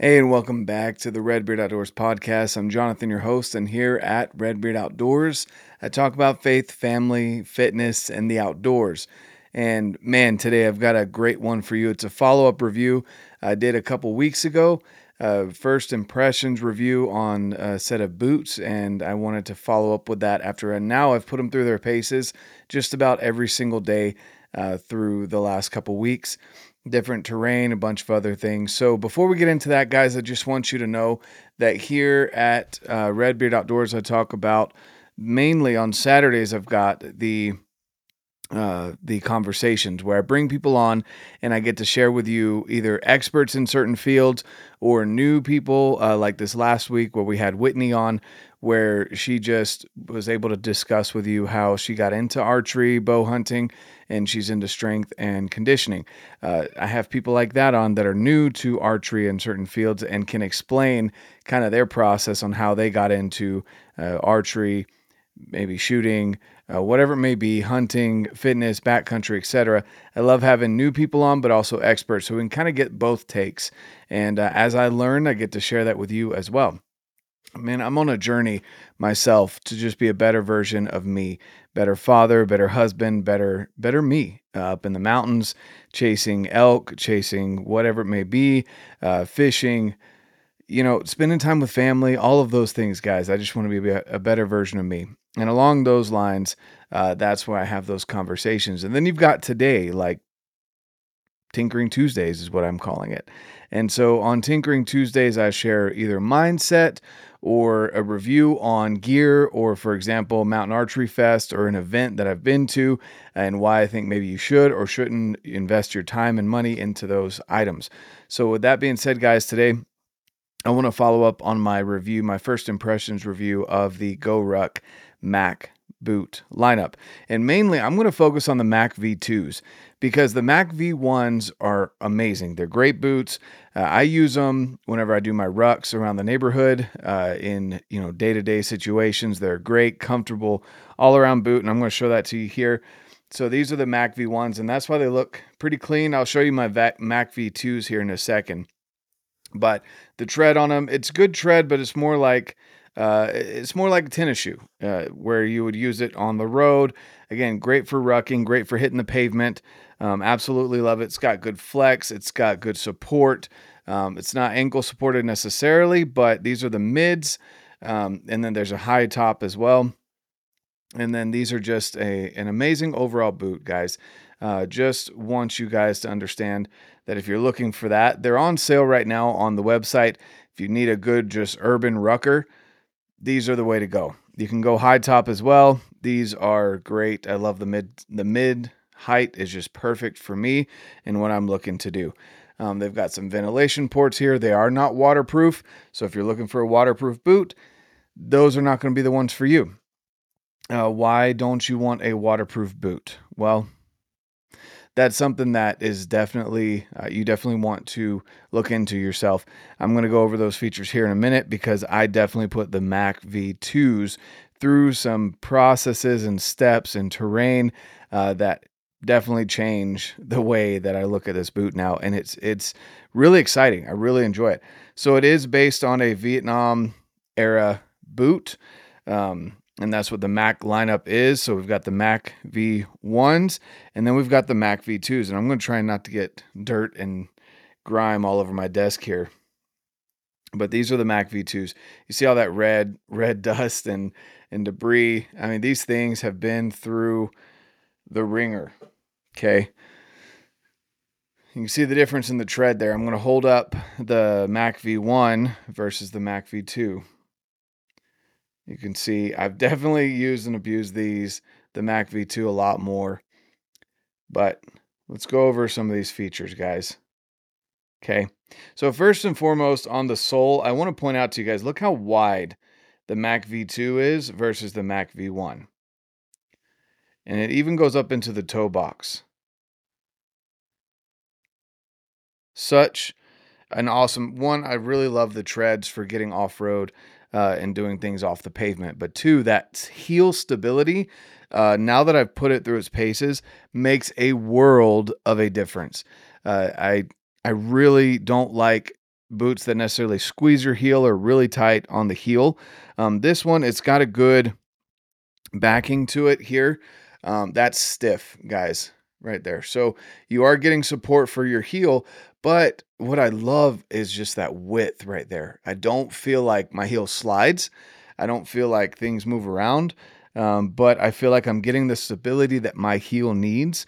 Hey, and welcome back to the Redbeard Outdoors podcast. I'm Jonathan, your host, and here at Redbeard Outdoors, I talk about faith, family, fitness, and the outdoors. And man, today I've got a great one for you. It's a follow up review I did a couple weeks ago. Uh, first impressions review on a set of boots, and I wanted to follow up with that after. And now I've put them through their paces just about every single day uh, through the last couple weeks different terrain, a bunch of other things. So before we get into that, guys, I just want you to know that here at uh, Redbeard Outdoors, I talk about mainly on Saturdays. I've got the uh, the conversations where I bring people on and I get to share with you either experts in certain fields or new people, uh, like this last week where we had Whitney on, where she just was able to discuss with you how she got into archery, bow hunting, and she's into strength and conditioning. Uh, I have people like that on that are new to archery in certain fields and can explain kind of their process on how they got into uh, archery, maybe shooting, uh, whatever it may be, hunting, fitness, backcountry, etc. I love having new people on, but also experts, so we can kind of get both takes. And uh, as I learn, I get to share that with you as well man, I'm on a journey myself to just be a better version of me, better father, better husband, better better me uh, up in the mountains, chasing elk, chasing whatever it may be, uh, fishing, you know, spending time with family, all of those things, guys. I just want to be a, a better version of me. And along those lines, uh, that's why I have those conversations. And then you've got today, like Tinkering Tuesdays is what I'm calling it. And so on Tinkering Tuesdays, I share either mindset or a review on gear, or for example, Mountain Archery Fest or an event that I've been to, and why I think maybe you should or shouldn't invest your time and money into those items. So, with that being said, guys, today I want to follow up on my review, my first impressions review of the GoRuck Mac boot lineup. And mainly, I'm going to focus on the Mac V2s because the Mac V1s are amazing. They're great boots. Uh, I use them whenever I do my rucks around the neighborhood uh, in you know day to day situations. They're great, comfortable, all around boot, and I'm going to show that to you here. So these are the Mac V1s, and that's why they look pretty clean. I'll show you my Mac V2s here in a second. But the tread on them, it's good tread, but it's more like uh, it's more like a tennis shoe, uh, where you would use it on the road. Again, great for rucking, great for hitting the pavement. Um, absolutely love it. It's got good flex. It's got good support. Um, it's not ankle supported necessarily, but these are the mids. Um, and then there's a high top as well. And then these are just a an amazing overall boot, guys. Uh, just want you guys to understand that if you're looking for that, they're on sale right now on the website. If you need a good just urban rucker, these are the way to go. You can go high top as well. These are great. I love the mid the mid height is just perfect for me and what I'm looking to do. Um, they've got some ventilation ports here. They are not waterproof. So if you're looking for a waterproof boot, those are not going to be the ones for you. Uh, why don't you want a waterproof boot? Well, that's something that is definitely uh, you definitely want to look into yourself. I'm going to go over those features here in a minute because I definitely put the Mac V2s through some processes and steps and terrain uh, that definitely change the way that I look at this boot now and it's it's really exciting. I really enjoy it. So it is based on a Vietnam era boot. Um, and that's what the Mac lineup is. So we've got the Mac V1s and then we've got the Mac V2s. And I'm going to try not to get dirt and grime all over my desk here. But these are the Mac V2s. You see all that red red dust and and debris. I mean, these things have been through the ringer. Okay. You can see the difference in the tread there. I'm going to hold up the Mac V1 versus the Mac V2. You can see I've definitely used and abused these, the Mac V2 a lot more. But let's go over some of these features, guys. Okay. So first and foremost on the sole, I want to point out to you guys, look how wide the Mac V2 is versus the Mac V1 and it even goes up into the toe box. Such an awesome one. I really love the treads for getting off road uh, and doing things off the pavement. But two, that heel stability, uh, now that I've put it through its paces, makes a world of a difference. Uh, I I really don't like boots that necessarily squeeze your heel or really tight on the heel. Um, this one, it's got a good backing to it here. Um, that's stiff, guys, right there. So you are getting support for your heel, but what I love is just that width right there. I don't feel like my heel slides. I don't feel like things move around, um, but I feel like I'm getting the stability that my heel needs.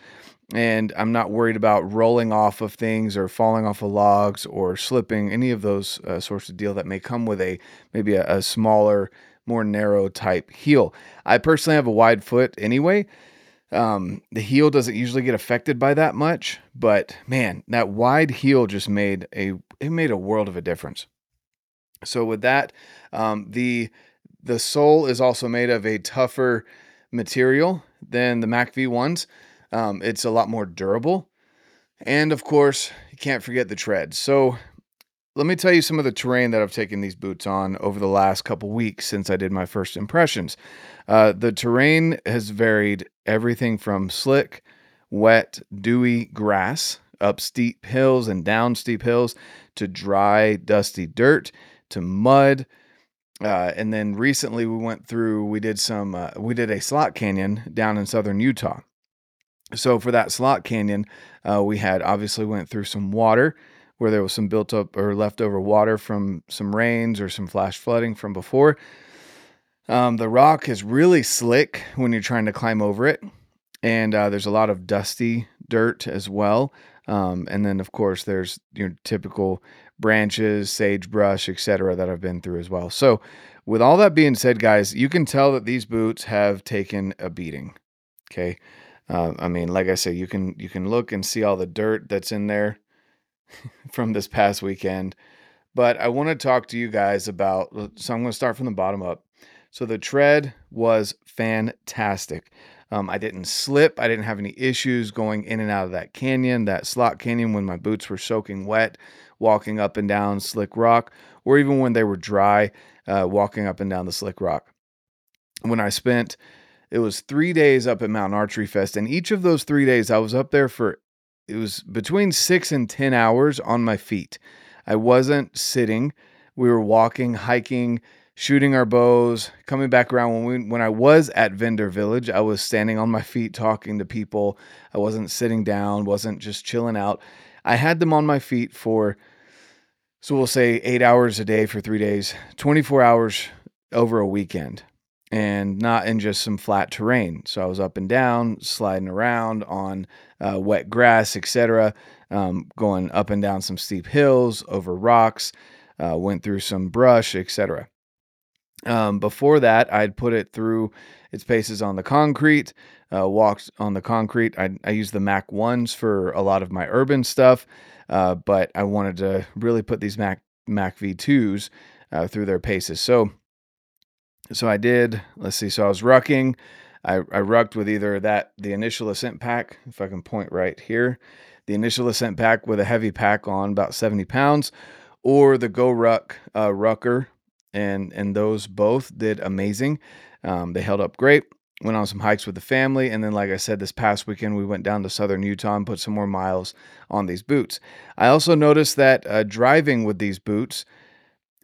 And I'm not worried about rolling off of things or falling off of logs or slipping, any of those uh, sorts of deal that may come with a maybe a, a smaller, more narrow type heel. I personally have a wide foot anyway, um, the heel doesn't usually get affected by that much, but man, that wide heel just made a it made a world of a difference. So with that, um, the the sole is also made of a tougher material than the Mac V ones. Um, it's a lot more durable, and of course, you can't forget the tread. So let me tell you some of the terrain that I've taken these boots on over the last couple weeks since I did my first impressions. Uh, the terrain has varied everything from slick, wet, dewy grass up steep hills and down steep hills to dry, dusty dirt to mud. Uh, and then recently we went through, we did some, uh, we did a slot canyon down in southern Utah. So for that slot canyon, uh, we had obviously went through some water where there was some built up or leftover water from some rains or some flash flooding from before. Um, the rock is really slick when you're trying to climb over it, and uh, there's a lot of dusty dirt as well. Um, and then, of course, there's your typical branches, sagebrush, etc., that I've been through as well. So, with all that being said, guys, you can tell that these boots have taken a beating. Okay, uh, I mean, like I said, you can you can look and see all the dirt that's in there from this past weekend. But I want to talk to you guys about, so I'm going to start from the bottom up. So the tread was fantastic. Um, I didn't slip. I didn't have any issues going in and out of that canyon, that slot canyon, when my boots were soaking wet, walking up and down slick rock, or even when they were dry, uh, walking up and down the slick rock. When I spent, it was three days up at Mountain Archery Fest, and each of those three days I was up there for it was between six and 10 hours on my feet. I wasn't sitting. We were walking, hiking, shooting our bows, coming back around. When we when I was at Vendor Village, I was standing on my feet talking to people. I wasn't sitting down, wasn't just chilling out. I had them on my feet for so we'll say eight hours a day for three days, 24 hours over a weekend and not in just some flat terrain. So I was up and down, sliding around on uh, wet grass, etc., um, going up and down some steep hills, over rocks, uh, went through some brush, etc. Um, before that, I'd put it through its paces on the concrete, uh, walked on the concrete. I, I use the Mac 1s for a lot of my urban stuff, uh, but I wanted to really put these Mac, Mac V2s uh, through their paces. So so I did, let's see, so I was rucking. I, I rucked with either that, the initial ascent pack, if I can point right here, the initial ascent pack with a heavy pack on about 70 pounds, or the GoRuck uh, Rucker. And, and those both did amazing. Um, they held up great. Went on some hikes with the family. And then, like I said, this past weekend, we went down to southern Utah and put some more miles on these boots. I also noticed that uh, driving with these boots,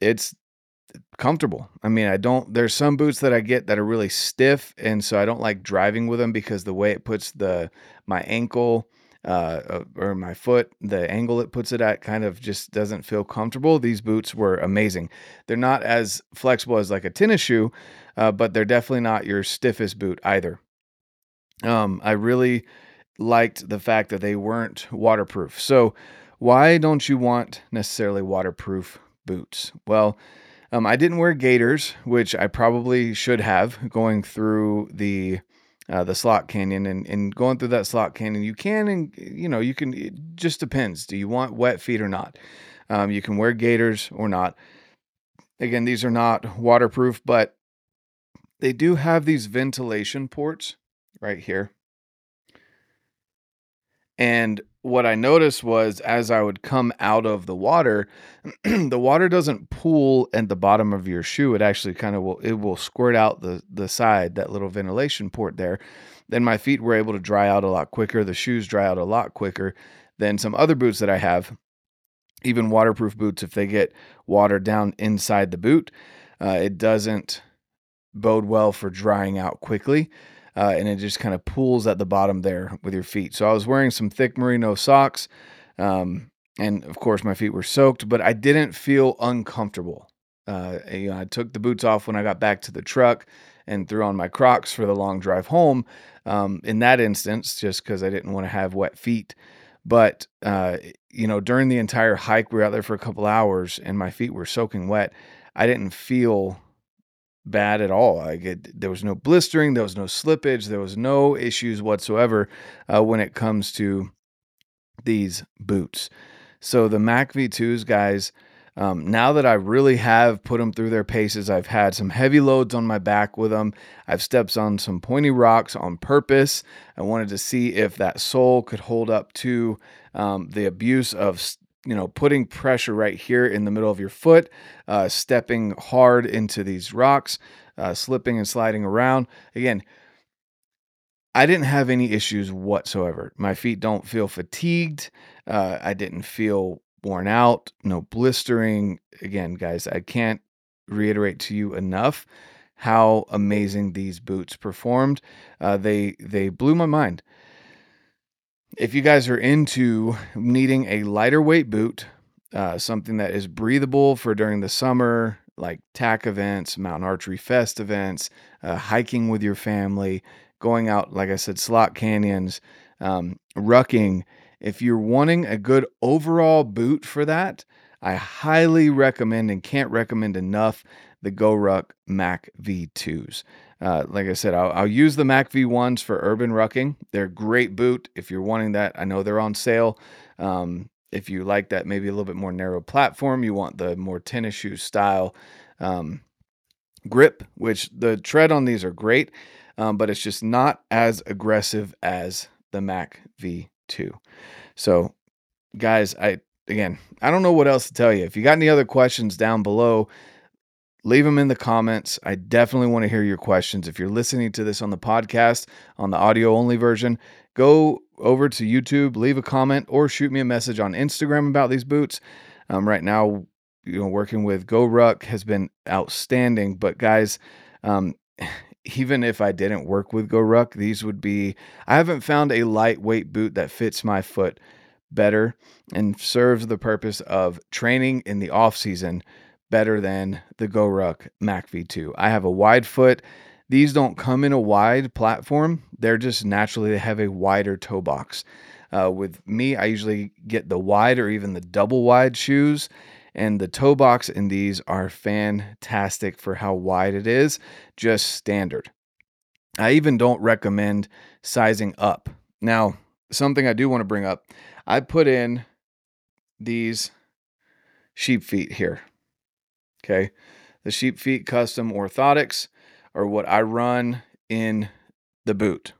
it's comfortable. I mean, I don't there's some boots that I get that are really stiff and so I don't like driving with them because the way it puts the my ankle uh, uh, or my foot, the angle it puts it at kind of just doesn't feel comfortable. These boots were amazing. They're not as flexible as like a tennis shoe, uh, but they're definitely not your stiffest boot either. Um, I really liked the fact that they weren't waterproof. So, why don't you want necessarily waterproof boots? Well, um, I didn't wear gaiters, which I probably should have going through the uh, the slot canyon and, and going through that slot canyon. You can, and you know, you can. It just depends. Do you want wet feet or not? Um, you can wear gaiters or not. Again, these are not waterproof, but they do have these ventilation ports right here. And what I noticed was as I would come out of the water, the water doesn't pool at the bottom of your shoe. It actually kind of will it will squirt out the the side, that little ventilation port there. Then my feet were able to dry out a lot quicker. The shoes dry out a lot quicker than some other boots that I have. even waterproof boots, if they get water down inside the boot, uh, it doesn't bode well for drying out quickly. Uh, and it just kind of pools at the bottom there with your feet. So I was wearing some thick merino socks. Um, and of course, my feet were soaked, but I didn't feel uncomfortable. Uh, you know, I took the boots off when I got back to the truck and threw on my Crocs for the long drive home. Um, in that instance, just because I didn't want to have wet feet. But uh, you know, during the entire hike, we were out there for a couple hours, and my feet were soaking wet. I didn't feel bad at all. Like it, there was no blistering, there was no slippage, there was no issues whatsoever uh, when it comes to these boots. So the Mac V2s, guys, um, now that I really have put them through their paces, I've had some heavy loads on my back with them. I've stepped on some pointy rocks on purpose. I wanted to see if that sole could hold up to um, the abuse of you know putting pressure right here in the middle of your foot, uh, stepping hard into these rocks, uh, slipping and sliding around. Again, I didn't have any issues whatsoever. My feet don't feel fatigued. Uh, I didn't feel worn out, no blistering. Again, guys, I can't reiterate to you enough how amazing these boots performed. Uh, they they blew my mind. If you guys are into needing a lighter weight boot, uh, something that is breathable for during the summer, like tack events, mountain archery fest events, uh, hiking with your family, going out, like I said, slot canyons, um, rucking, if you're wanting a good overall boot for that, I highly recommend and can't recommend enough the GoRuck Mac V2s. Uh, like I said, I'll, I'll, use the Mac V1s for urban rucking. They're great boot if you're wanting that. I know they're on sale. Um, if you like that, maybe a little bit more narrow platform, you want the more tennis shoe style um, grip, which the tread on these are great, um, but it's just not as aggressive as the Mac V2. So, guys, I again, I don't know what else to tell you. If you got any other questions down below, leave them in the comments. I definitely want to hear your questions. If you're listening to this on the podcast, on the audio only version, go over to YouTube, leave a comment, or shoot me a message on Instagram about these boots. Um, right now, you know, working with GoRuck has been outstanding. But guys, um, even if I didn't work with GoRuck, these would be. I haven't found a lightweight boot that fits my foot better and serves the purpose of training in the off season better than the GoRuck Mac V2. I have a wide foot. These don't come in a wide platform. They're just naturally they have a wider toe box. Uh, with me, I usually get the wide or even the double wide shoes and the toe box in these are fantastic for how wide it is, just standard. I even don't recommend sizing up. Now, something I do want to bring up I put in these SheepFeet here. Okay. The SheepFeet custom orthotics are what I run in the boot.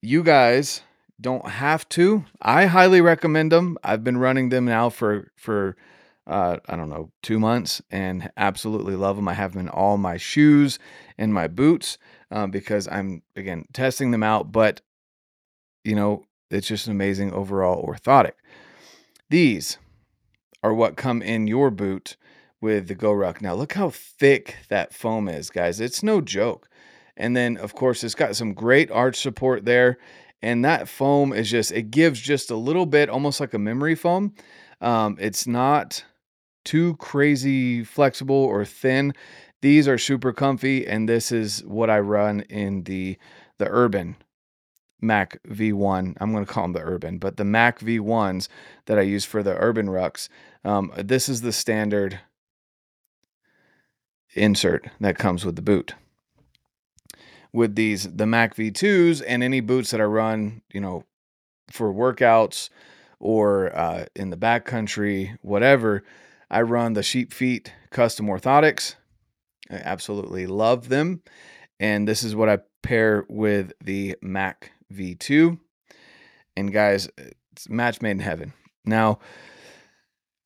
You guys don't have to. I highly recommend them. I've been running them now for for uh, I don't know, two months and absolutely love them. I have them in all my shoes and my boots um, because I'm, again, testing them out. But, you know, it's just an amazing overall orthotic. These are what come in your boot with the GoRuck. Now, look how thick that foam is, guys. It's no joke. And then, of course, it's got some great arch support there. And that foam is just, it gives just a little bit, almost like a memory foam. Um, it's not too crazy flexible or thin. These are super comfy, and this is what I run in the the Urban Mac V1. I'm going to call them the Urban, but the Mac V1s that I use for the Urban Rucks. Um, this is the standard insert that comes with the boot. With these, the Mac V2s and any boots that I run, you know, for workouts or uh, in the backcountry, whatever, I run the SheepFeet Custom Orthotics. I absolutely love them. And this is what I pair with the Mac V2. And guys, it's match made in heaven. Now,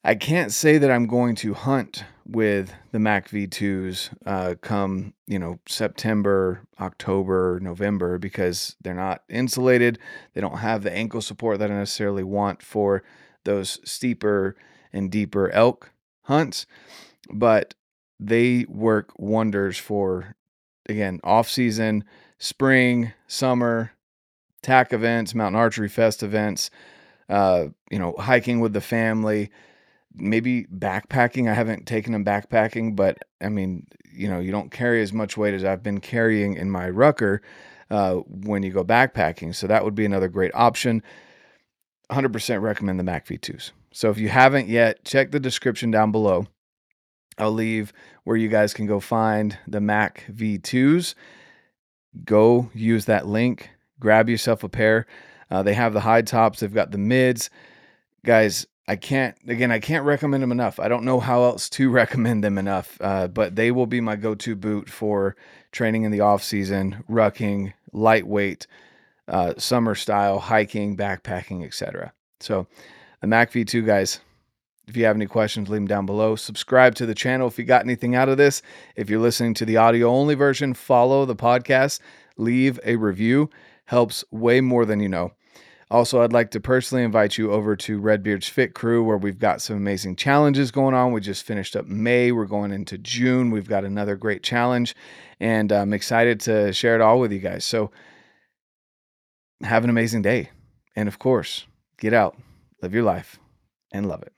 I can't say that I'm going to hunt with the Mac V2s uh, come, you know, September, October, November because they're not insulated. They don't have the ankle support that I necessarily want for those steeper and deeper elk hunts, but they work wonders for again off season, spring, summer, tack events, mountain archery fest events, uh, you know, hiking with the family, maybe backpacking. I haven't taken them backpacking, but I mean, you know, you don't carry as much weight as I've been carrying in my rucker uh, when you go backpacking. So that would be another great option. 100% recommend the Mac V2s. So if you haven't yet, check the description down below. I'll leave where you guys can go find the Mac V2s. Go use that link, grab yourself a pair. Uh, they have the high tops, they've got the mids. Guys, I can't, again, I can't recommend them enough. I don't know how else to recommend them enough, uh, but they will be my go to boot for training in the off season, rucking, lightweight, uh, summer style, hiking, backpacking, etc. So, the Mac V2 guys, if you have any questions, leave them down below. Subscribe to the channel if you got anything out of this. If you're listening to the audio only version, follow the podcast, leave a review. Helps way more than you know. Also, I'd like to personally invite you over to Redbeard's Fit Crew, where we've got some amazing challenges going on. We just finished up May. We're going into June. We've got another great challenge, and I'm excited to share it all with you guys. So, have an amazing day. And of course, get out, live your life, and love it.